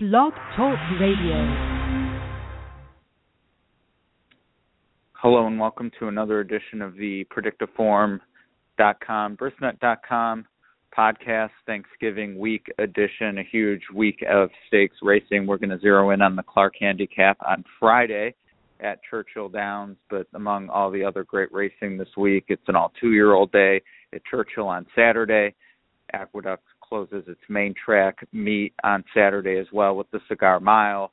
Blog Talk Radio. Hello and welcome to another edition of the Predicteform.com, Brisnet.com podcast Thanksgiving week edition, a huge week of stakes racing. We're going to zero in on the Clark Handicap on Friday at Churchill Downs, but among all the other great racing this week, it's an all two year old day at Churchill on Saturday. Aqueduct closes its main track meet on Saturday as well with the Cigar Mile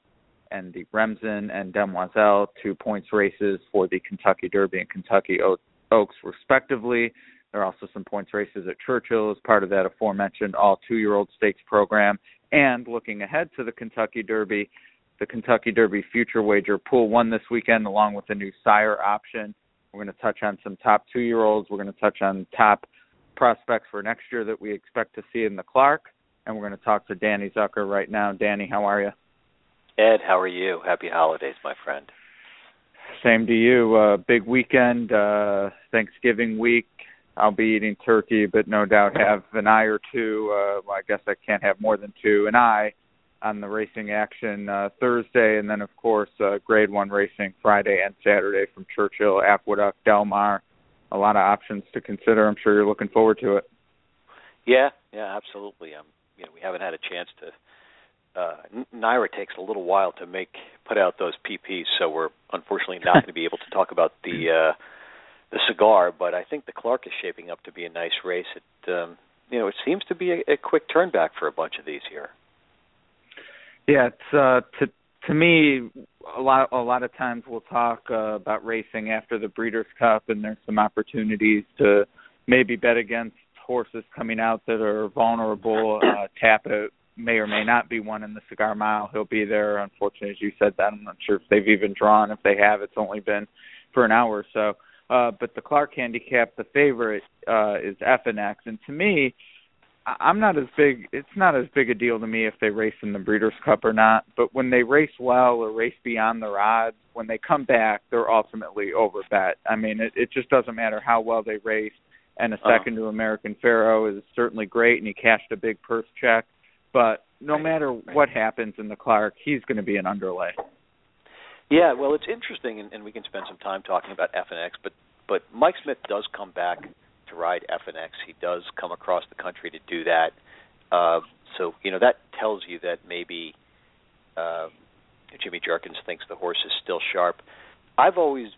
and the Remsen and Demoiselle two points races for the Kentucky Derby and Kentucky Oaks respectively. There are also some points races at Churchill as part of that aforementioned all two year old stakes program. And looking ahead to the Kentucky Derby, the Kentucky Derby future wager pool won this weekend along with a new sire option. We're going to touch on some top two year olds. We're going to touch on top prospects for next year that we expect to see in the Clark. And we're going to talk to Danny Zucker right now. Danny, how are you? Ed, how are you? Happy holidays, my friend. Same to you. Uh, big weekend, uh, Thanksgiving week. I'll be eating turkey, but no doubt have an eye or two. Uh, well, I guess I can't have more than two. An eye on the racing action uh, Thursday, and then of course uh, Grade One racing Friday and Saturday from Churchill, Aqueduct, Del Mar, a lot of options to consider. I'm sure you're looking forward to it. Yeah, yeah, absolutely. Um, you know, we haven't had a chance to. Uh, NYRA takes a little while to make put out those PPs, so we're unfortunately not going to be able to talk about the uh, the cigar. But I think the Clark is shaping up to be a nice race. It um, you know it seems to be a, a quick turn back for a bunch of these here. Yeah, it's uh, to to me a lot a lot of times we'll talk uh, about racing after the Breeders' Cup, and there's some opportunities to maybe bet against horses coming out that are vulnerable. Uh, Tapit may or may not be one in the Cigar Mile. He'll be there. Unfortunately, as you said that, I'm not sure if they've even drawn. If they have, it's only been for an hour or so. Uh, but the Clark handicap, the favorite uh, is Effinex, and to me, I'm not as big. It's not as big a deal to me if they race in the Breeders' Cup or not. But when they race well or race beyond the odds, when they come back, they're ultimately overbet. I mean, it, it just doesn't matter how well they race. And a second uh-huh. to American Pharoah is certainly great, and he cashed a big purse check. But no matter what happens in the Clark, he's going to be an underlay. Yeah, well, it's interesting, and, and we can spend some time talking about Effinex. But but Mike Smith does come back to ride Effinex. He does come across the country to do that. Uh, so you know that tells you that maybe uh, Jimmy Jerkens thinks the horse is still sharp. I've always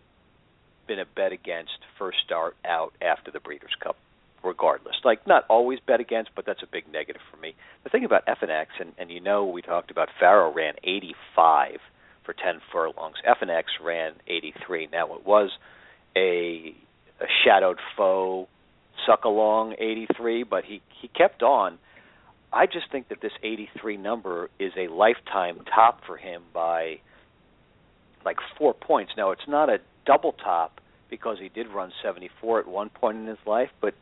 been a bet against first start out after the Breeders' Cup, regardless. Like not always bet against, but that's a big negative for me. The thing about Effinex, and, and you know we talked about Pharoah ran 85 for 10 furlongs. Effinex ran 83. Now it was a a shadowed foe suck along 83, but he he kept on. I just think that this 83 number is a lifetime top for him by like four points. Now it's not a double top because he did run 74 at one point in his life, but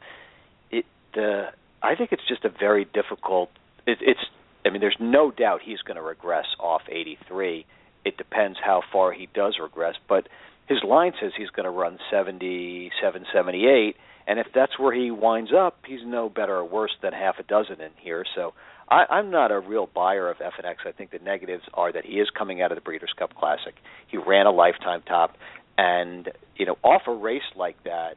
it uh, I think it's just a very difficult. It, it's I mean there's no doubt he's going to regress off 83. It depends how far he does regress, but his line says he's going to run 77, 78 and if that's where he winds up, he's no better or worse than half a dozen in here. So I, I'm not a real buyer of Effinex. I think the negatives are that he is coming out of the Breeders' Cup Classic. He ran a lifetime top, and you know, off a race like that,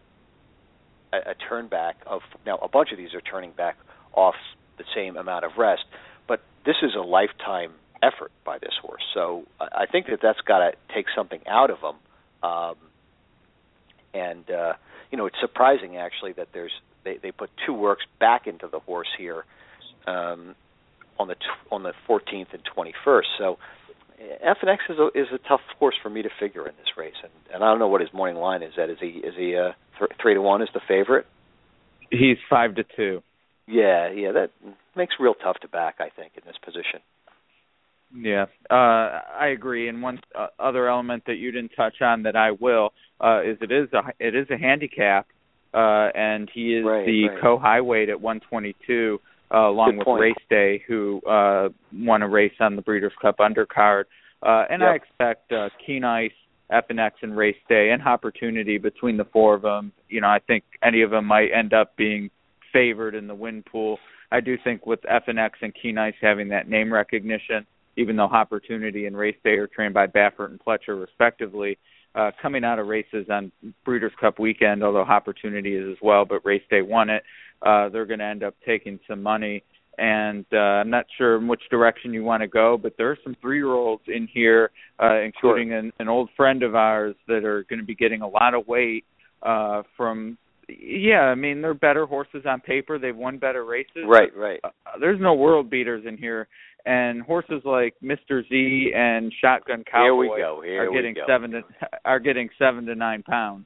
a, a turn back of now a bunch of these are turning back off the same amount of rest, but this is a lifetime effort by this horse. So I think that that's got to take something out of him. Um, and uh, you know, it's surprising actually that there's they they put two works back into the horse here um, on the t- on the 14th and 21st. So Effinex is a is a tough horse for me to figure in this race, and and I don't know what his morning line is. At is he is he uh, th- three to one is the favorite? He's five to two. Yeah, yeah, that makes real tough to back. I think in this position. Yeah, uh, I agree. And one uh, other element that you didn't touch on that I will uh, is it is a it is a handicap, uh, and he is right, the right. co-high weight at 122, uh, along Good with point. Race Day, who uh, won a race on the Breeders' Cup undercard. Uh, and I expect uh, Keen Ice, Effinex, and Race Day and Hoppertunity between the four of them. You know, I think any of them might end up being favored in the win pool. I do think with Effinex and Keen Ice having that name recognition, even though Hoppertunity and Race Day are trained by Baffert and Pletcher respectively. Uh, coming out of races on Breeders' Cup weekend, although Hoppertunity is as well, but Race Day won it. Uh, they're going to end up taking some money and uh, I'm not sure in which direction you want to go, but there are some three-year-olds in here, uh, including sure. an, an old friend of ours that are going to be getting a lot of weight uh, from. Yeah, I mean they're better horses on paper. They've won better races. Right, right. Uh, there's no world beaters in here, and horses like Mr. Z and Shotgun Kowboy we go. Are getting seven to are getting seven to nine pounds.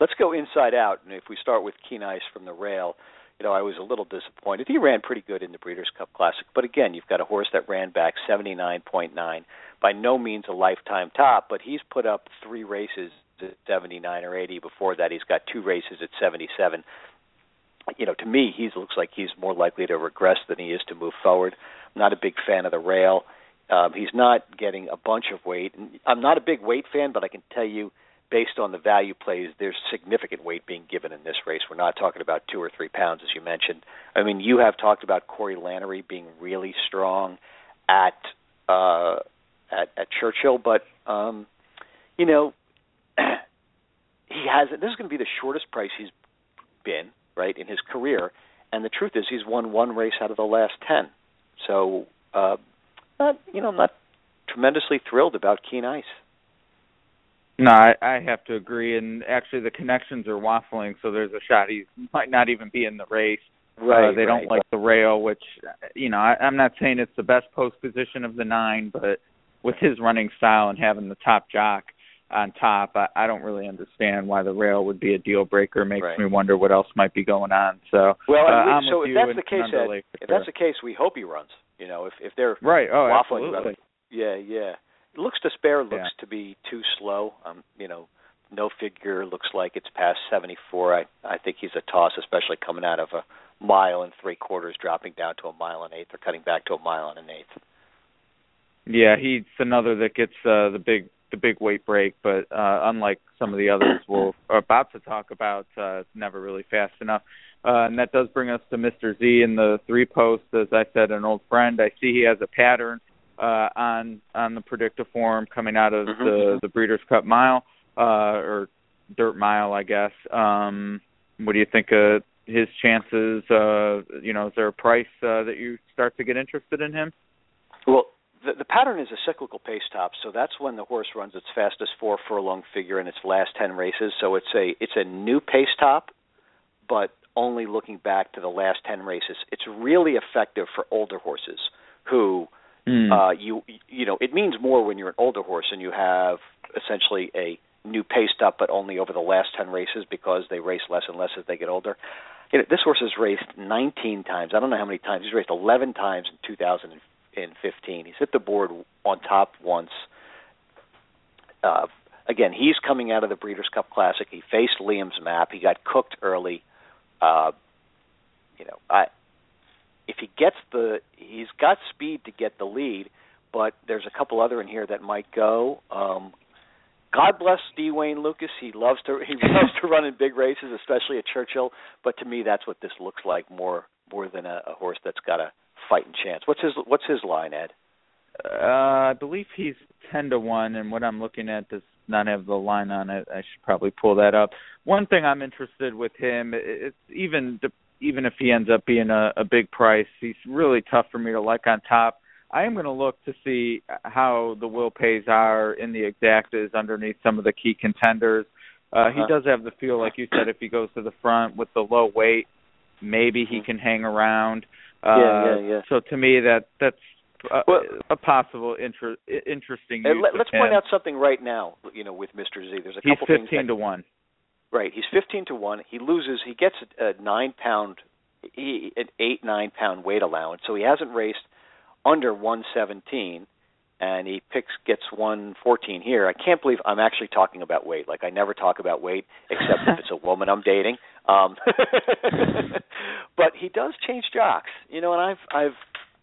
Let's go inside out, and if we start with Keen Ice from the rail you know, I was a little disappointed. He ran pretty good in the Breeders' Cup Classic, but again, you've got a horse that ran back 79.9. By no means a lifetime top, but he's put up three races at 79 or 80. Before that, he's got two races at 77. You know, to me, he looks like he's more likely to regress than he is to move forward. Not a big fan of the rail. Um, he's not getting a bunch of weight. I'm not a big weight fan, but I can tell you based on the value plays, there's significant weight being given in this race. We're not talking about two or three pounds, as you mentioned. I mean, you have talked about Corey Lanerie being really strong at uh, at, at Churchill, but um, you know, he hasn't. This is going to be the shortest price he's been right in his career, and the truth is, he's won one race out of the last ten. So, uh, not, you know, I'm not tremendously thrilled about Keen Ice. No, I, I have to agree. And actually, the connections are waffling, so there's a shot he might not even be in the race. Right. Uh, they right. don't like the rail, which you know I, I'm not saying it's the best post position of the nine, but with his running style and having the top jock on top, I, I don't really understand why the rail would be a deal breaker. Makes right. me wonder what else might be going on. So well, uh, we, I'm so if that's the case, Ed, if sure. that's the case, we hope he runs. You know, if if they're right, oh, waffling absolutely. about it, yeah, yeah. It looks to spare looks Yeah. to be too slow. Um, you know, no figure looks like it's past 74. I I think he's a toss, especially coming out of a mile and three quarters, dropping down to a mile and eighth, or cutting back to a mile and an eighth. Yeah, he's another that gets uh, the big the big weight break, but uh, unlike some of the others we're about to talk about, uh, it's never really fast enough. Uh, and that does bring us to Mr. Z in the three post. As I said, an old friend. I see he has a pattern uh, on on the Predicteform coming out of Mhm, the the Breeders' Cup Mile uh, or Dirt Mile, I guess. Um, what do you think of his chances? Uh, you know, is there a price uh, that you start to get interested in him? Well, the, the pattern is a cyclical pace top, so that's when the horse runs its fastest four furlong figure in its last ten races. So it's a it's a new pace top, but only looking back to the last ten races. It's really effective for older horses who Mm. uh you you know it means more when you're an older horse and you have essentially a new pace top but only over the last 10 races because they race less and less as they get older you know this horse has raced 19 times i don't know how many times he's raced 11 times in 2015 he's hit the board on top once uh again he's coming out of the breeders cup classic he faced liam's map he got cooked early uh you know i if he gets the he's got speed to get the lead, but there's a couple other in here that might go. Um God bless D. Wayne Lucas. He loves to he loves to run in big races, especially at Churchill. But to me, that's what this looks like more more than a, a horse that's got a fighting chance. What's his What's his line, Ed? Uh, I believe he's ten to one, and what I'm looking at does not have the line on it. I should probably pull that up. One thing I'm interested with him, it's even even if he ends up being a, a big price, he's really tough for me to like on top. I am going to look to see how the will pays are in the exactas underneath some of the key contenders. Uh, he Uh-huh. does have the feel, like you said, if he goes to the front with the low weight, maybe he Mhm. can hang around. Yeah, Uh, yeah, yeah. So to me, that that's a, Well- a possible inter- interesting. And let, let's point out something right now. You know, with Mr. Z, there's a He's couple things. fifteen that- to one. Right, he's fifteen to one. He loses. He gets a, a nine pound, he, an eight nine pound weight allowance. So he hasn't raced under one seventeen, and he picks gets one fourteen here. I can't believe I'm actually talking about weight. Like I never talk about weight except if it's a woman I'm dating. Um, but he does change jocks, you know. And I've I've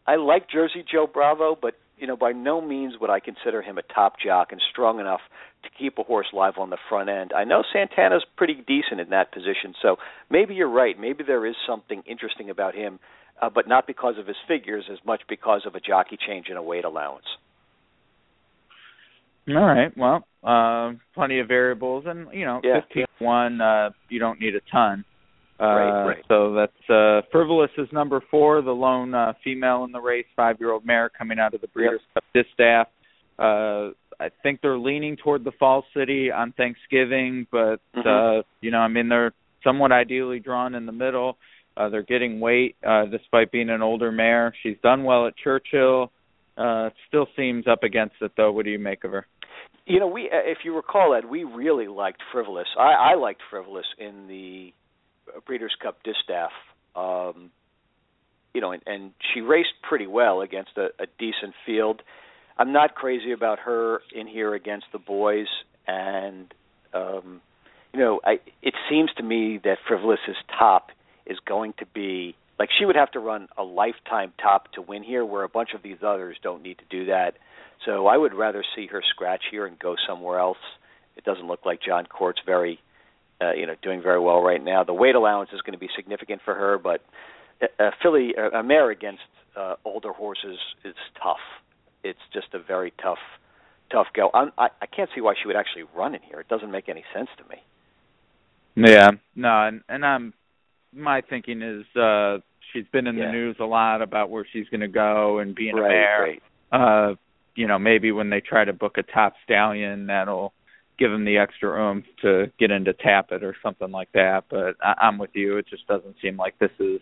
I like Jersey Joe Bravo, but you know by no means would I consider him a top jock and strong enough to keep a horse live on the front end. I know Santana's pretty decent in that position, so maybe you're right. Maybe there is something interesting about him. uh, but not because of his figures as much because of a jockey change in a weight allowance. All right. Well, uh, plenty of variables, and you know, yeah, fifteen one. Uh, you don't need a ton. Uh, right, right. So that's uh, frivolous is number four, the lone uh, female in the race, five-year-old mare coming out of the Breeders' yep. Cup Distaff. Uh, I think they're leaning toward the Fall City on Thanksgiving, but mm-hmm. uh, you know, I mean, they're somewhat ideally drawn in the middle. Uh, they're getting weight uh, despite being an older mare. She's done well at Churchill. Uh, still seems up against it though. What do you make of her? You know, we uh, if you recall, Ed, we really liked Frivolous. I, I liked Frivolous in the Breeders' Cup Distaff. Um, you know, and, and she raced pretty well against a, a decent field. I'm not crazy about her in here against the boys, and um, you know, I, it seems to me that Frivolous's top is going to be like she would have to run a lifetime top to win here, where a bunch of these others don't need to do that. So I would rather see her scratch here and go somewhere else. It doesn't look like John Court's very, uh, you know, doing very well right now. The weight allowance is going to be significant for her, but a filly, a mare against uh, older horses is tough. It's just a very tough, tough go. I'm, I I can't see why she would actually run in here. It doesn't make any sense to me. Yeah, no, and, and I'm my thinking is uh she's been in yeah. the news a lot about where she's going to go and being right, a mare. Right. Uh, you know, maybe when they try to book a top stallion, that'll give them the extra oomph to get into Tapit or something like that. But I, I'm with you; it just doesn't seem like this is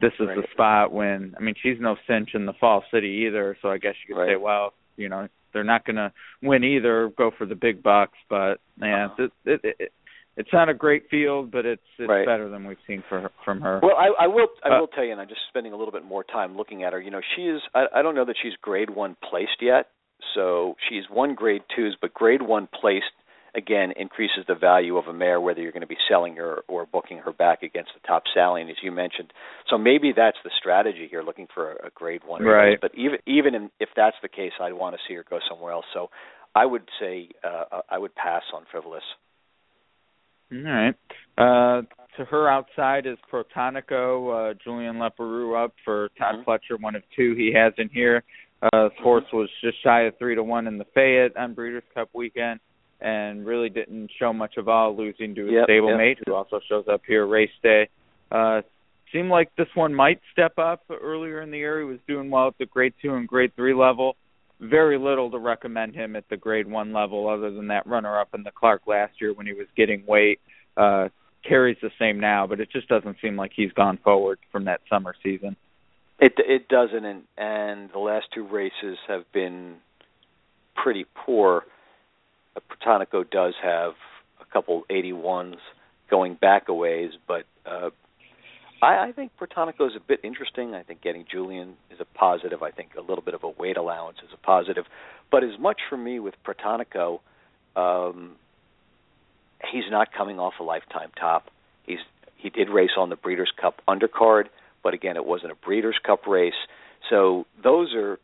this is right. the spot when I mean she's no cinch in the Fall City either. So I guess you could right. say, well, you know, they're not going to win either. Go for the big bucks, but man, uh-huh. it, it, it, it's not a great field, but it's it's right. better than we've seen for her, from her. Well, I, I will I Uh, will tell you, and I'm just spending a little bit more time looking at her. You know, she is I, I don't know that she's grade one placed yet, so she's one grade twos, but grade one placed again increases the value of a mare whether you're going to be selling her or booking her back against the top stallion, as you mentioned. So maybe that's the strategy here, looking for a, a grade one. Right. Place. But even even in, if that's the case, I'd want to see her go somewhere else. So I would say uh, I would pass on frivolous. All right. Uh, to her outside is Protonico, uh, Julian Leparoux up for Todd Mhm. Pletcher, one of two he has in here. Uh, his horse was just shy of three to one in the Fayette on Breeders' Cup weekend, and really didn't show much of all, losing to his Yep, stablemate, yep. who also shows up here race day. Uh, seemed like this one might step up earlier in the year. He was doing well at the grade two and grade three level. Very little to recommend him at the grade one level, other than that runner up in the Clark last year when he was getting weight. Uh, carries the same now, but it just doesn't seem like he's gone forward from that summer season. It it doesn't, and and the last two races have been pretty poor. Uh, Protonico does have a couple 81s going back a ways, but uh, I, I think Protonico is a bit interesting. I think getting Julian is a positive. I think a little bit of a weight allowance is a positive, but as much for me with Protonico, um, he's not coming off a lifetime top. He's he did race on the Breeders' Cup undercard, but again, it wasn't a Breeders' Cup race. So those are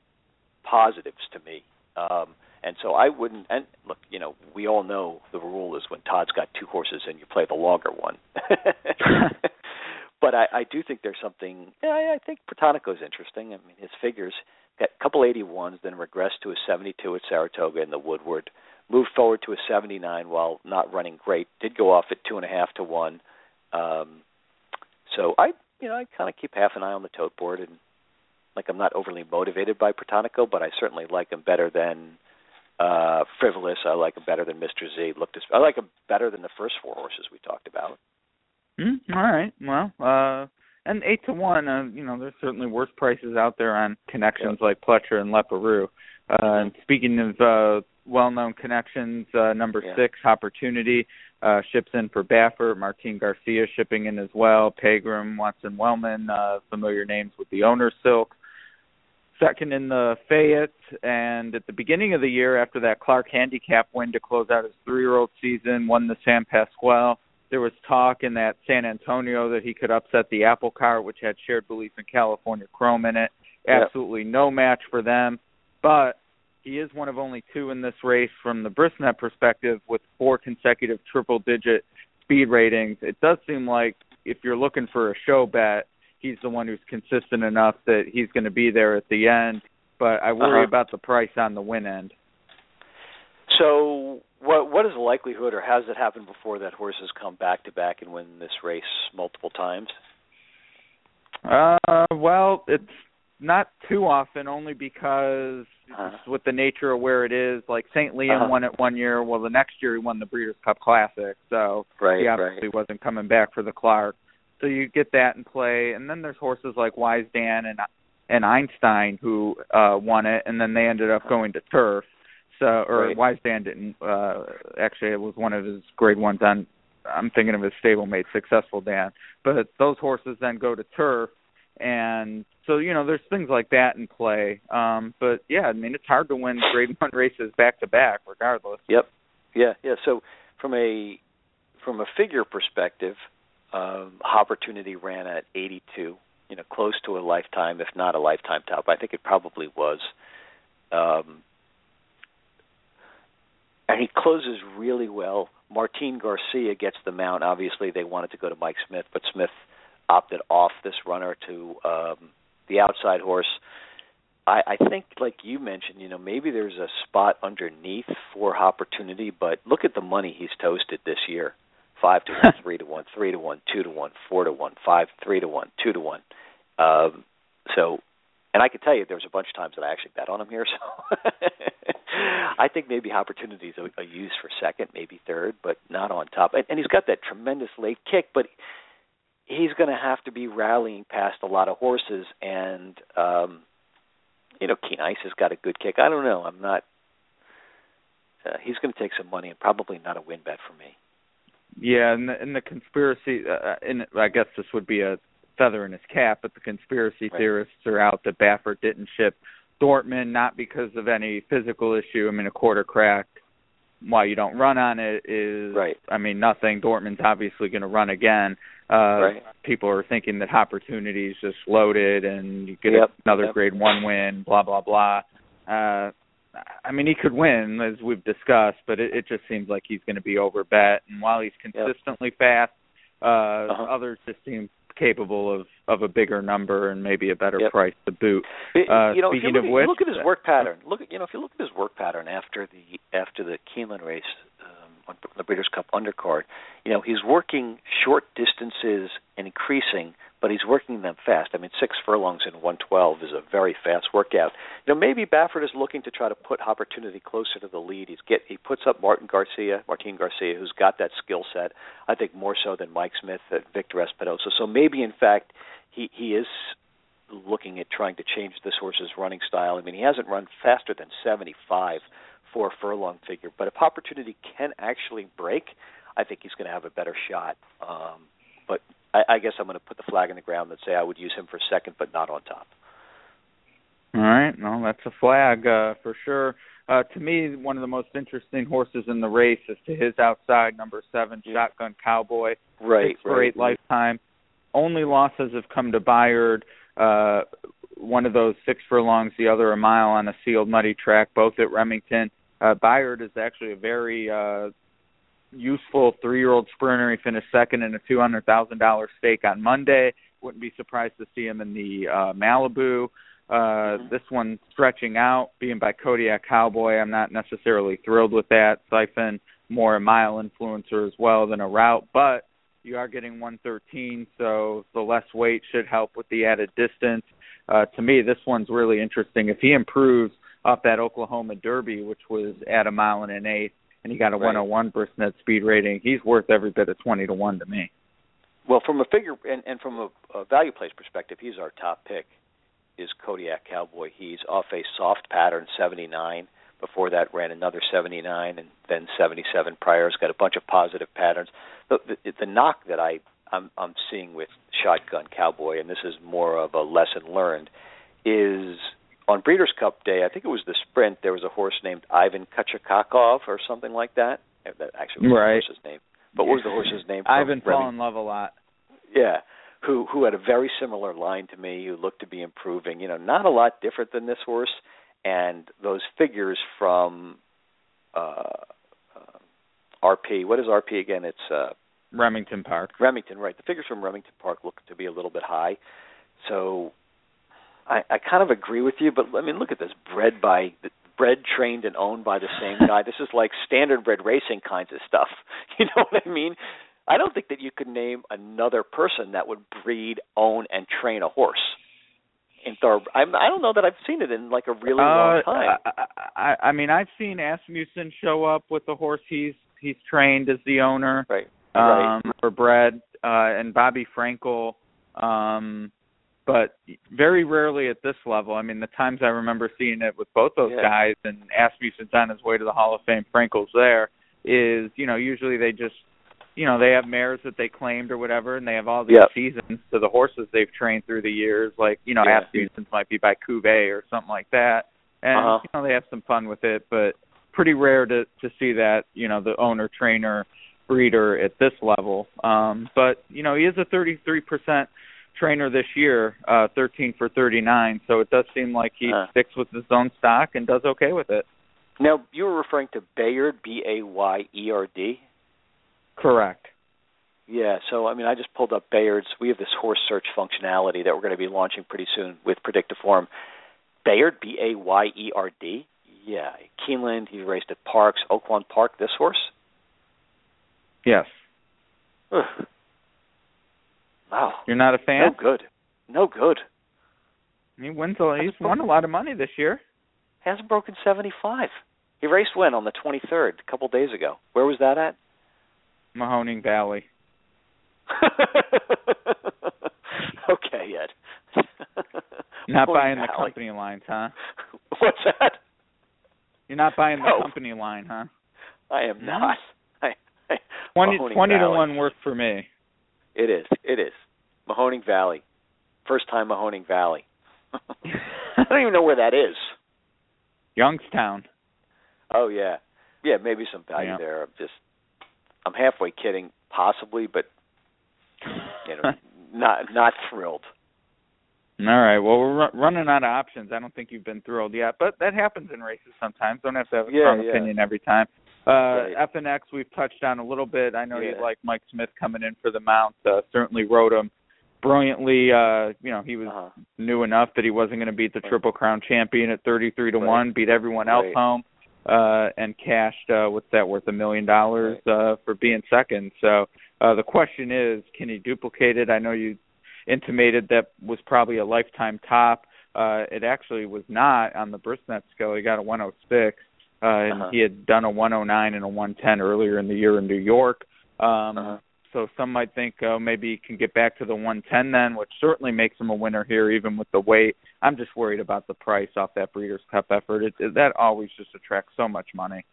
positives to me. Um, and so I wouldn't. And look, you know, we all know the rule is when Todd's got two horses and you play the longer one. but I, I do think there's something. Yeah, I, I think is interesting. I mean, his figures got a couple 81s, then regressed to a 72 at Saratoga in the Woodward. Moved forward to a 79 while not running great. Did go off at two and a half to one. Um, so I, you know, I kind of keep half an eye on the tote board, and like I'm not overly motivated by Protonico, but I certainly like him better than uh Frivolous. I like him better than Mr. Z. Looked, as, I like him better than the first four horses we talked about. Mm, all right. Well, uh, and eight to one. Uh, you know, there's certainly worse prices out there on connections like Pletcher and Leparoux. Uh, and speaking of uh, well-known connections, uh, number Yeah. six, Hoppertunity, uh, ships in for Baffert. Martin Garcia shipping in as well. Pegram, Watson Weitman, uh, familiar names with the owner Silk. Second in the Fayette, and at the beginning of the year, after that Clark handicap win to close out his three-year-old season, won the San Pasqual. There was talk in that San Antonio that he could upset the Apple Cart, which had shared belief in California Chrome in it. Yep. Absolutely no match for them, but he is one of only two in this race from the Brisnet perspective with four consecutive triple digit speed ratings. It does seem like if you're looking for a show bet, he's the one who's consistent enough that he's going to be there at the end. But I worry Uh-huh. about the price on the win end. So, what what is the likelihood, or has it happened before that horses come back to back and win this race multiple times? Uh, well, it's not too often, only because Uh-huh. with the nature of where it is. Like St. Liam Uh-huh. won it one year. Well, the next year he won the Breeders' Cup Classic, so Right, he obviously right. wasn't coming back for the Clark. So you get that in play, and then there's horses like Wise Dan and and Einstein who uh won it, and then they ended up going to turf. So or Right. Wise Dan didn't. uh Actually, it was one of his grade ones on. I'm thinking of his stablemate, Successful Dan. But those horses then go to turf, and so you know there's things like that in play. Um But yeah, I mean it's hard to win grade one races back to back, regardless. Yep. Yeah, yeah. So from a from a figure perspective, um Hoppertunity ran at 82, you know, close to a lifetime, if not a lifetime top. I think it probably was. Um and he closes really well. Martin Garcia gets the mount. Obviously, they wanted to go to Mike Smith, but Smith opted off this runner to um the outside horse. I, I think, like you mentioned, you know, maybe there's a spot underneath for Hoppertunity, but look at the money he's toasted this year: five to one, three to one, three to one, two to one, four to one, five, three to one, two to one. Um, so, and I can tell you, there's a bunch of times that I actually bet on him here. So, I think maybe opportunities a, a use for second, maybe third, but not on top. And, and he's got that tremendous late kick, but he's going to have to be rallying past a lot of horses and. um you know, Keen Ice has got a good kick. I don't know. I'm not. Uh, he's going to take some money and probably not a win bet for me. Yeah, and the, and the conspiracy, uh, and I guess this would be a feather in his cap, but the conspiracy Right. theorists are out that Baffert didn't ship Dortmund not because of any physical issue. I mean, a quarter crack, why you don't run on it is, Right. I mean, nothing. Dortmund's obviously going to run again. Uh, Right. People are thinking that Hoppertunity is just loaded and you get Yep, another yep. grade one win, blah blah blah. Uh, I mean, he could win as we've discussed, but it, it just seems like he's going to be over bet. And while he's consistently fast, uh, Uh-huh. others just seem capable of of a bigger number and maybe a better Yep. price to boot. Uh, you know, if you look, which- look at his work pattern. Look at you know, if you look at his work pattern after the after the Keeneland race um, on the Breeders' Cup undercard, you know, he's working short distances and increasing, but he's working them fast. I mean, six furlongs in 112 is a very fast workout. You know, maybe Baffert is looking to try to put Hoppertunity closer to the lead. He's get he puts up Martin Garcia, Martin Garcia, who's got that skill set. I think more so than Mike Smith and Victor Espinoza. So maybe in fact he he is looking at trying to change this horse's running style. I mean, he hasn't run faster than 75 for a furlong figure, but if Hoppertunity can actually break, I think he's going to have a better shot. Um, but I, I guess I'm going to put the flag in the ground and say I would use him for second, but not on top. All right, well, that's a flag uh, for sure. Uh, to me, one of the most interesting horses in the race is to his outside, number seven, Shotgun Kowboy. Right, six for eight lifetime. Only losses have come to Bayard. Uh, one of those six furlongs, the other a mile on a sealed muddy track, both at Remington. Uh, Bayard is actually a very uh, useful three-year-old sprinter. He finished second in a two hundred thousand dollar stake on Monday. Wouldn't be surprised to see him in the uh, Malibu. Uh, Mhm. This one stretching out, being by Kodiak Kowboy. I'm not necessarily thrilled with that. Siphon more a mile influencer as well than a route, but you are getting 113, so the less weight should help with the added distance. Uh, to me, this one's really interesting. If he improves off that Oklahoma Derby, which was at a mile and an eighth, and he got a Right. 101 Brisnet speed rating, he's worth every bit of 20 to one to me. Well, from a figure and, and from a, a value place perspective, he's our top pick. Is Kodiak Kowboy? He's off a soft pattern, 79. Before that, ran another 79 and then 77 prior. He's got a bunch of positive patterns. The, the, the knock that I I'm, I'm seeing with Shotgun Kowboy, and this is more of a lesson learned, is on Breeders' Cup Day. I think it was the sprint. There was a horse named Ivan Kachakakov or something like that. That actually was Right. the horse's name. But what was the horse's name? Ivan fall in love a lot. Yeah, who who had a very similar line to me, who looked to be improving. You know, not a lot different than this horse, and those figures from uh, uh, RP. What is RP again? It's uh, Remington Park. Remington, right? The figures from Remington Park look to be a little bit high. So I, I kind of agree with you, but I mean, look at this: bred by, bred, trained, and owned by the same guy. this is like standard bred racing kinds of stuff. You know what I mean? I don't think that you could name another person that would breed, own, and train a horse. In Thor, I'm, I don't know that I've seen it in like a really long Uh, time. I, I, I mean, I've seen Asmussen show up with the horse he's he's trained as the owner. right. Right. um, or Brad uh, and Bobby Frankel, um, but very rarely at this level. I mean, the times I remember seeing it with both those Yeah. guys and Asmussen's on his way to the Hall of Fame, Frankel's there, is you know usually they just you know they have mares that they claimed or whatever, and they have all these Yep. seasons to the horses they've trained through the years. Like you know Yeah. Asmussen's might be by Cuvée or something like that, and Uh-huh. you know they have some fun with it, but pretty rare to to see that you know the owner trainer breeder at this level. Um, but you know, he is a 33% trainer this year, uh, 13 for 39. So it does seem like he Huh. sticks with his own stock and does okay with it. Now you were referring to Bayard, B A Y E R D. Correct. Yeah, so I mean, I just pulled up Bayard's. We have this horse search functionality that we're going to be launching pretty soon with Predicteform. Bayard, B A Y E R D. Yeah, Keeneland. He raced at Parks, Oaklawn Park. This horse. Yes. Ugh. Wow. You're not a fan? No good. No good. He wins. A, he's won a lot of money this year. Hasn't broken seventy-five. He raced when on the twenty-third, a couple days ago. Where was that at? Mahoning Valley. okay, Ed. Not Mahoning buying the company lines, huh? What's that? You're not buying the company line, huh? I am No? not. I, I, 20, 20 to 1 worked for me. It is. It is. Mahoning Valley. First time Mahoning Valley. I don't even know where that is. Youngstown. Oh yeah. Yeah, maybe some value Yeah. there. I'm just I'm halfway kidding, possibly, but you know, not not thrilled. All right. Well, we're ru- running out of options. I don't think you've been thrilled yet, but that happens in races sometimes. Don't have to have a Yeah, strong yeah. opinion every time. Uh, Right. Effinex we've touched on a little bit. I know you like Mike Smith coming in for the mount. Uh, certainly rode him brilliantly. Uh, you know, he was Uh-huh. knew enough that he wasn't going to beat the Right. Triple Crown champion at 33 to Right. 1, beat everyone else home, uh, and cashed, uh, what's that worth, a million dollars, uh, for being second. So, uh, the question is, can he duplicate it? I know you intimated that was probably a lifetime top. Uh, it actually was not on the Brisnet scale. He got a 106. Uh, and Uh-huh. he had done a 109 and a 110 earlier in the year in New York. Um, Uh-huh. so some might think uh, maybe he can get back to the 110 then, which certainly makes him a winner here, even with the weight. I'm just worried about the price off that Breeders' Cup effort. It, it, that always just attracts so much money.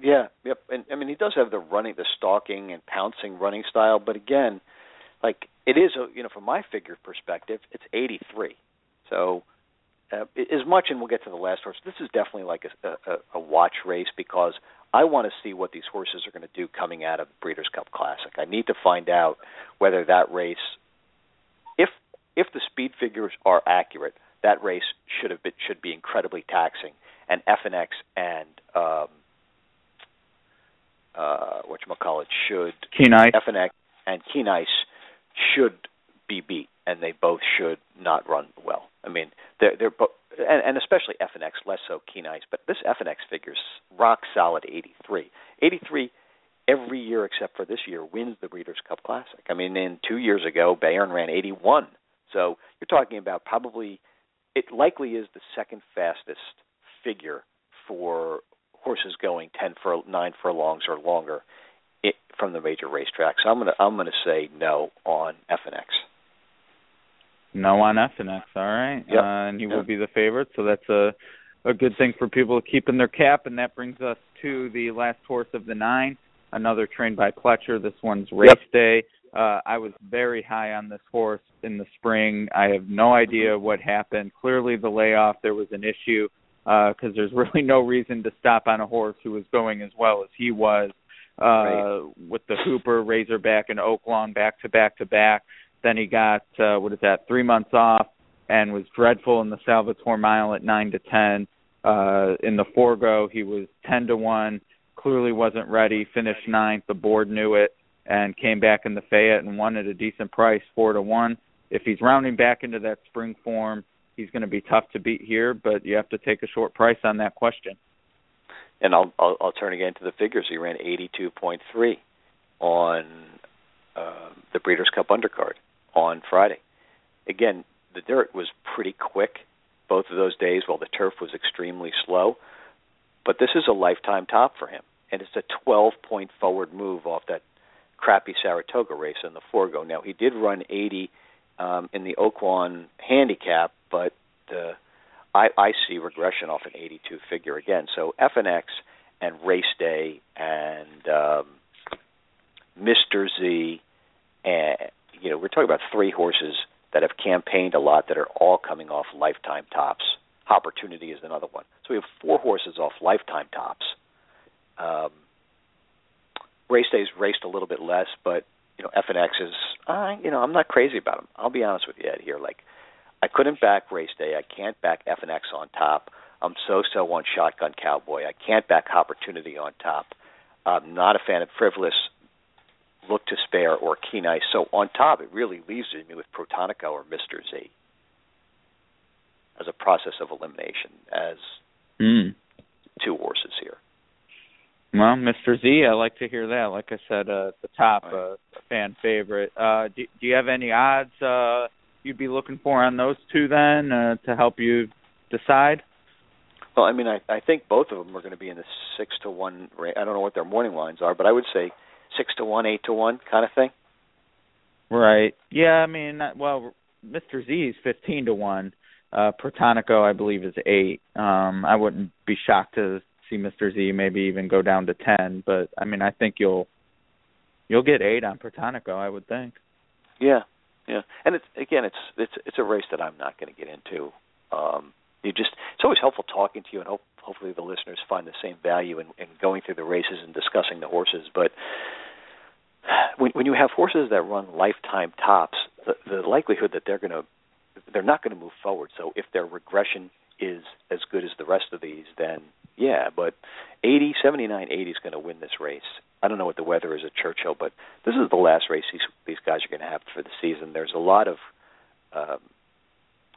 Yeah, yep. And I mean, he does have the running, the stalking and pouncing running style, but again, like it is, a, you know, from my figure perspective, it's 83. So uh, as much, and we'll get to the last horse. This is definitely like a, a, a watch race because I want to see what these horses are going to do coming out of the Breeders' Cup Classic. I need to find out whether that race, if if the speed figures are accurate, that race should have been should be incredibly taxing, and Effinex and um, uh, what you call it should Keen Ice. Effinex and Keen Ice should be beat, and they both should not run well. I mean, they're they're both, and, and especially Effinex less so Keen but this F and Effinex figures rock solid 83. 83 every year except for this year wins the Breeders' Cup Classic. I mean, in two years ago, Bayern ran 81. So you're talking about probably it likely is the second fastest figure for horses going 10 for 9 furlongs or longer it, from the major racetracks. So I'm gonna I'm gonna say no on Effinex. No on Effinex. All right. Yep. Uh, and he will be the favorite, so that's a a good thing for people to keep in their cap. And that brings us to the last horse of the nine, another trained by Pletcher. This one's race Yep. day. Uh, I was very high on this horse in the spring. I have no idea what happened. Clearly, the layoff there was an issue because there's really no reason to stop on a horse who was going as well as he was. Uh, Right. with the Hooper, Razorback, and Oaklawn back to back to back. Then he got uh, what is that? Three months off, and was dreadful in the Salvatore Mile at nine to ten. Uh, in the Forego, he was ten to one. Clearly wasn't ready. Finished ninth. The board knew it, and came back in the Fayette and won at a decent price, four to one. if he's rounding back into that spring form, he's going to be tough to beat here. But you have to take a short price on that question. And I'll I'll, I'll turn again to the figures. He ran 82.3 on uh, the Breeders' Cup Undercard on Friday. Again, the dirt was pretty quick both of those days while the turf was extremely slow. But this is a lifetime top for him, and it's a 12 point forward move off that crappy Saratoga race in the Forego. Now he did run 80 um, in the Oaklawn handicap, but uh, I, I see regression off an 82 figure again. So Effinex and Race Day and um, Mr. Z, and you know we're talking about three horses that have campaigned a lot that are all coming off lifetime tops. Hoppertunity is another one. So we have four horses off lifetime tops. Um, race days raced a little bit less, but you know Effinex is uh, you know I'm not crazy about them. I'll be honest with you Ed here. Like I couldn't back race day. I can't back Effinex on top. I'm so so on Shotgun Kowboy. I can't back Hoppertunity on top. I'm not a fan of Frivolous, Look to Spare, or Keen Ice. So on top, it really leaves me with Protonico or Mister Z as a process of elimination as mm. two horses here. Well, Mr. Z, I like to hear that. Like I said, uh, the top uh, fan favorite. Uh, do, do you have any odds uh, you'd be looking for on those two then uh, to help you decide? Well, I mean, I, I think both of them are going to be in the six to one. Range. I don't know what their morning lines are, but I would say six to one, eight to one kind of thing. Right. Yeah. I mean, well, Mr. Z is fifteen to one. Uh, Protonico, I believe, is eight. Um, I wouldn't be shocked to see Mr. Z maybe even go down to ten, but I mean, I think you'll you'll get eight on Protonico. I would think. Yeah, yeah, and it's again, it's it's it's a race that I'm not going to get into. Um, you just it's always helpful talking to you, and hope, hopefully the listeners find the same value in, in going through the races and discussing the horses. But when, when you have horses that run lifetime tops, the, the likelihood that they're going to they're not going to move forward. So if their regression is as good as the rest of these, then yeah. But 80, 79, 80 is going to win this race. I don't know what the weather is at Churchill, but this is the last race these these guys are going to have for the season. There's a lot of um,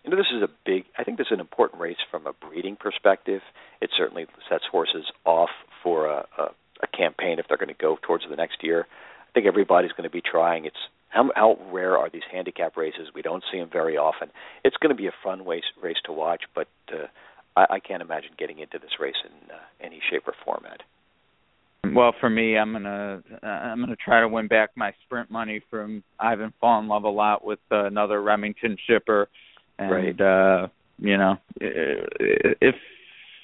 you know, this is a big. I think this is an important race from a breeding perspective. It certainly sets horses off for a, a, a campaign if they're going to go towards the next year. I think everybody's going to be trying. It's how, how rare are these handicap races? We don't see them very often. It's going to be a fun race race to watch, but uh, I, I can't imagine getting into this race in uh, any shape or format. Well, for me, I'm gonna I'm gonna try to win back my sprint money from Ivan Fall in Love a lot with uh, another Remington shipper, and right. uh, you know if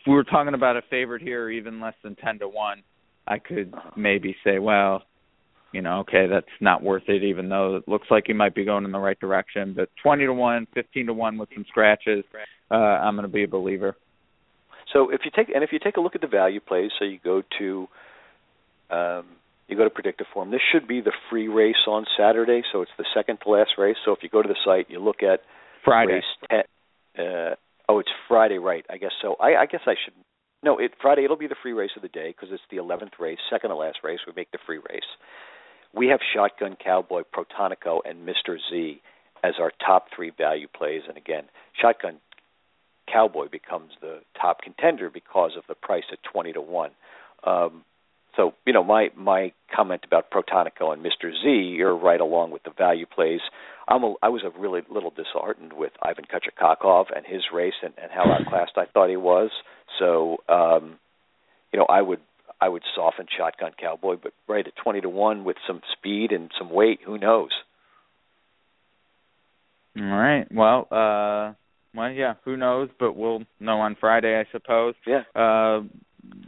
we were talking about a favorite here, even less than ten to one, I could uh-huh. maybe say, well, you know, okay, that's not worth it, even though it looks like he might be going in the right direction. But 20 to 1, 15 to 1 with some scratches, uh, I'm going to be a believer. So if you take and if you take a look at the value plays, so you go to um, you go to Predicteform. This should be the free race on Saturday, so it's the second to last race. So if you go to the site, you look at Friday. Race ten, uh, oh, it's Friday, right? I guess so. I, I guess I should. No, it Friday. It'll be the free race of the day because it's the eleventh race, second to last race. We make the free race we have Shotgun Kowboy, Protonico, and Mr. Z as our top three value plays. And again, Shotgun Kowboy becomes the top contender because of the price at twenty to one. Um, so you know my my comment about Protonico and Mr. Z, you're right along with the value plays. I'm a, I was a really little disheartened with Ivan Kucherkakov and his race and, and how outclassed I thought he was. So um, you know I would I would soften Shotgun Kowboy, but right at twenty to one with some speed and some weight, who knows? All right. Well, uh well yeah, who knows, but we'll know on Friday, I suppose. Yeah. Uh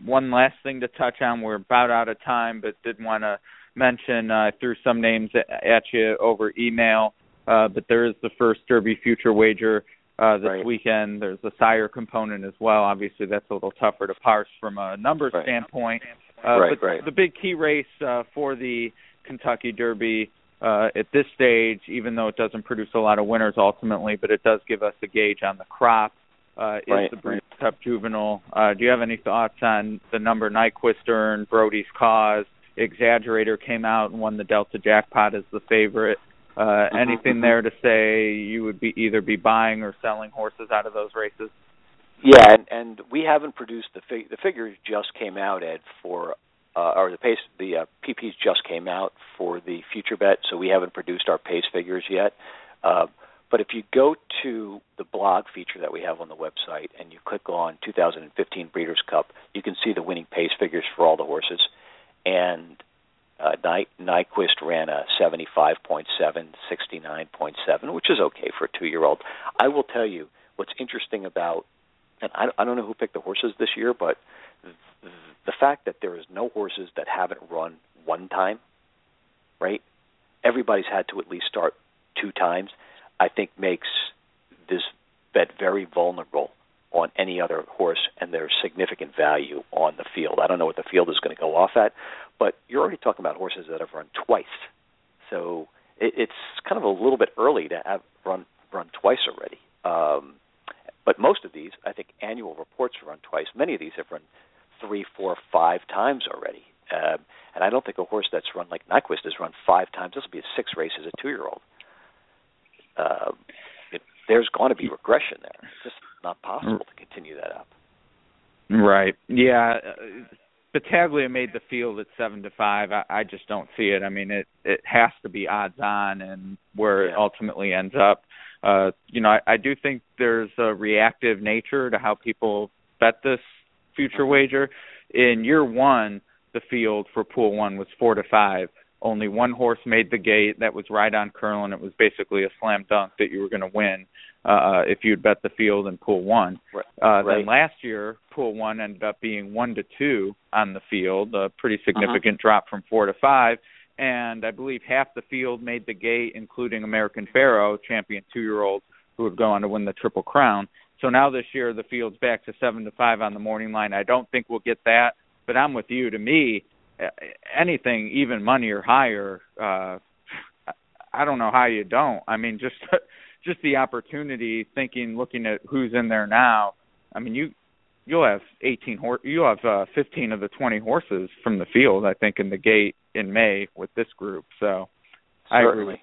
one last thing to touch on, we're about out of time, but did want to mention uh, I threw some names at you over email, uh, but there is the first Derby future wager uh, this right. weekend. There's a sire component as well. Obviously, that's a little tougher to parse from a numbers right. standpoint. Uh, right, but right. the big key race uh, for the Kentucky Derby uh, at this stage, even though it doesn't produce a lot of winners ultimately, but it does give us a gauge on the crop. Uh, is right. the Breeders' Cup Juvenile? Uh, do you have any thoughts on the number Nyquist earned, Brody's Cause? Exaggerator came out and won the Delta Jackpot as the favorite. Uh, mm-hmm. Anything mm-hmm. there to say you would be either be buying or selling horses out of those races? Yeah, and, and we haven't produced the fig- the figures just came out Ed for uh, or the pace the uh, PPs just came out for the future bet, so we haven't produced our pace figures yet. Uh, but if you go to the blog feature that we have on the website and you click on 2015 Breeders' Cup, you can see the winning pace figures for all the horses. And uh, Ny- Nyquist ran a 75.7, 69.7, which is okay for a two-year-old. I will tell you what's interesting about, and I, I don't know who picked the horses this year, but the fact that there is no horses that haven't run one time, right? Everybody's had to at least start two times. I think makes this bet very vulnerable on any other horse, and there's significant value on the field. I don't know what the field is going to go off at, but you're already talking about horses that have run twice. So it, it's kind of a little bit early to have run run twice already. Um, but most of these, I think, annual reports run twice. Many of these have run three, four, five times already. Um, and I don't think a horse that's run like Nyquist has run five times. This will be a six race as a two year old. Uh, there's going to be regression there. Just not possible to continue that up. Right. Yeah. Battaglia made the field at seven to five. I, I just don't see it. I mean, it it has to be odds on, and where yeah. it ultimately ends up. Uh, you know, I, I do think there's a reactive nature to how people bet this future wager. In year one, the field for pool one was four to five. Only one horse made the gate. That was right on Curlin. It was basically a slam dunk that you were going to win uh, if you'd bet the field in pool one. Right. Uh, right. Then last year, pool one ended up being one to two on the field, a pretty uh-huh. significant uh-huh. drop from four to five. And I believe half the field made the gate, including American Pharoah, champion two-year-old, who would go on to win the Triple Crown. So now this year the field's back to seven to five on the morning line. I don't think we'll get that, but I'm with you. To me, anything even money or higher, uh, I don't know how you don't. I mean, just just the opportunity. Thinking, looking at who's in there now. I mean, you you'll have 18 horse. You'll have uh, 15 of the 20 horses from the field. I think in the gate in May with this group. So Certainly. I agree.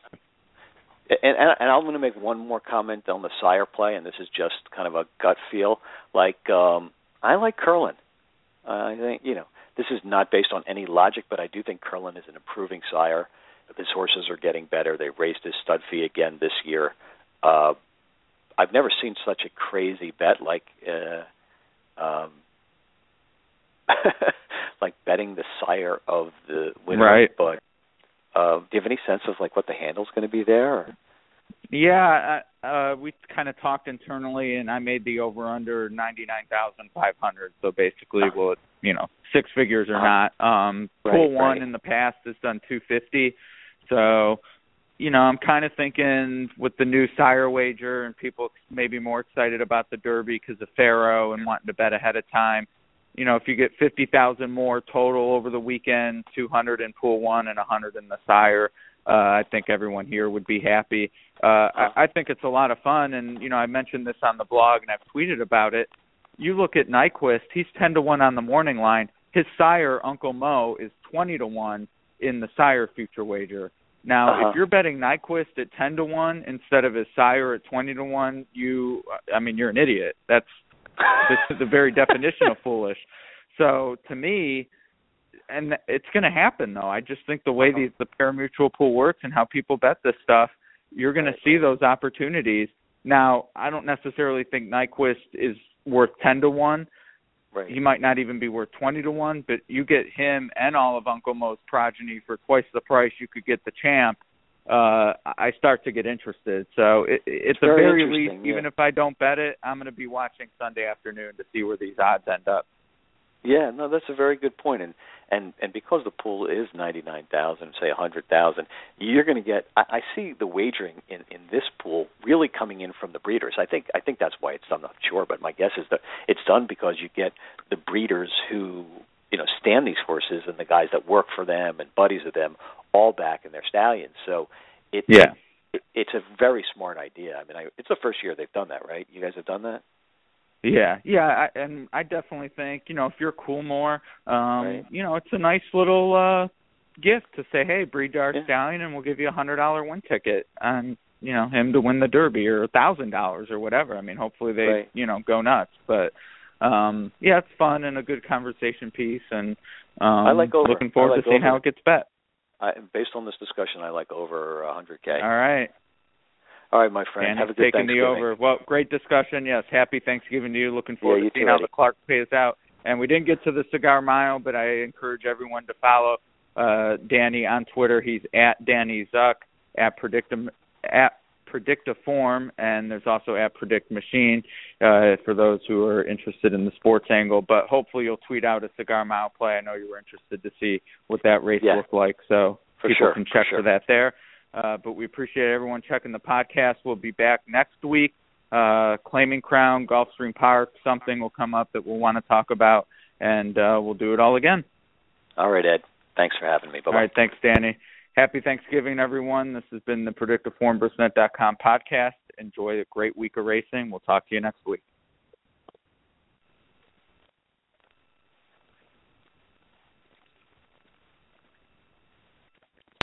And, and, and I'm going to make one more comment on the sire play, and this is just kind of a gut feel. Like um, I like Curlin. Uh, I think you know this is not based on any logic, but I do think Curlin is an improving sire. His horses are getting better. They raised his stud fee again this year. Uh, I've never seen such a crazy bet like uh, um, like betting the sire of the winner. Right. But uh, do you have any sense of like what the handle's going to be there? Or? Yeah, uh, we kind of talked internally, and I made the over under ninety nine thousand five hundred. So basically, uh well, you know, six figures or uh not. Um, right, pool one right. in the past has done two fifty. So, you know, I'm kind of thinking with the new sire wager and people maybe more excited about the Derby because of Pharoah and wanting to bet ahead of time you know, if you get 50,000 more total over the weekend, 200 in pool one and 100 in the sire, uh, I think everyone here would be happy. Uh, I, I think it's a lot of fun, and you know, I mentioned this on the blog and I've tweeted about it. You look at Nyquist; he's 10 to one on the morning line. His sire, Uncle Mo, is 20 to one in the sire future wager. Now, uh-huh. if you're betting Nyquist at 10 to one instead of his sire at 20 to one, you, I mean, you're an idiot. That's this is the very definition of foolish. So to me, and it's going to happen though. I just think the way the the pari-mutuel pool works and how people bet this stuff, you're going to see those opportunities. Now, I don't necessarily think Nyquist is worth ten to one. Right. He might not even be worth twenty to one, but you get him and all of Uncle Mo's progeny for twice the price you could get the champ uh I start to get interested. So it, it's very, very least, yeah. even if I don't bet it, I'm going to be watching Sunday afternoon to see where these odds end up. Yeah, no, that's a very good point, and and and because the pool is ninety nine thousand, say a hundred thousand, you're going to get. I, I see the wagering in in this pool really coming in from the breeders. I think I think that's why it's done. I'm not sure, but my guess is that it's done because you get the breeders who you know stand these horses and the guys that work for them and buddies of them all back in their stallions. So it yeah. It, it's a very smart idea. I mean, I, it's the first year they've done that, right? You guys have done that. Yeah, yeah, I, and I definitely think you know if you're Coolmore, um, right. you know it's a nice little uh gift to say, "Hey, breed our Yeah. stallion, and we'll give you a hundred dollar win ticket on you know him to win the Derby or a thousand dollars or whatever." I mean, hopefully they Right. you know go nuts, but um yeah, it's fun and a good conversation piece, and um I like over. looking forward like to seeing over. how it gets bet. I, based on this discussion, I like over a 100k. All right. All right, my friend. Danny's Have a good taking the over. Well, great discussion. Yes, happy Thanksgiving to you. Looking forward Yeah, you to seeing too, how the Clark pays out. And we didn't get to the cigar mile, but I encourage everyone to follow uh, Danny on Twitter. He's at Danny Zuck at Predictum at Predicteform, and there's also at Predict Machine uh, for those who are interested in the sports angle. But hopefully, you'll tweet out a cigar mile play. I know you were interested to see what that race Yeah. looked like, so For people sure, can for check sure. for that there. Uh, but we appreciate everyone checking the podcast. We'll be back next week. Uh, claiming crown, Gulfstream Park, something will come up that we'll want to talk about, and uh, we'll do it all again. All right, Ed. Thanks for having me. Bye All right, thanks, Danny. Happy Thanksgiving, everyone. This has been the Predicteform Brisnet.com podcast. Enjoy a great week of racing. We'll talk to you next week.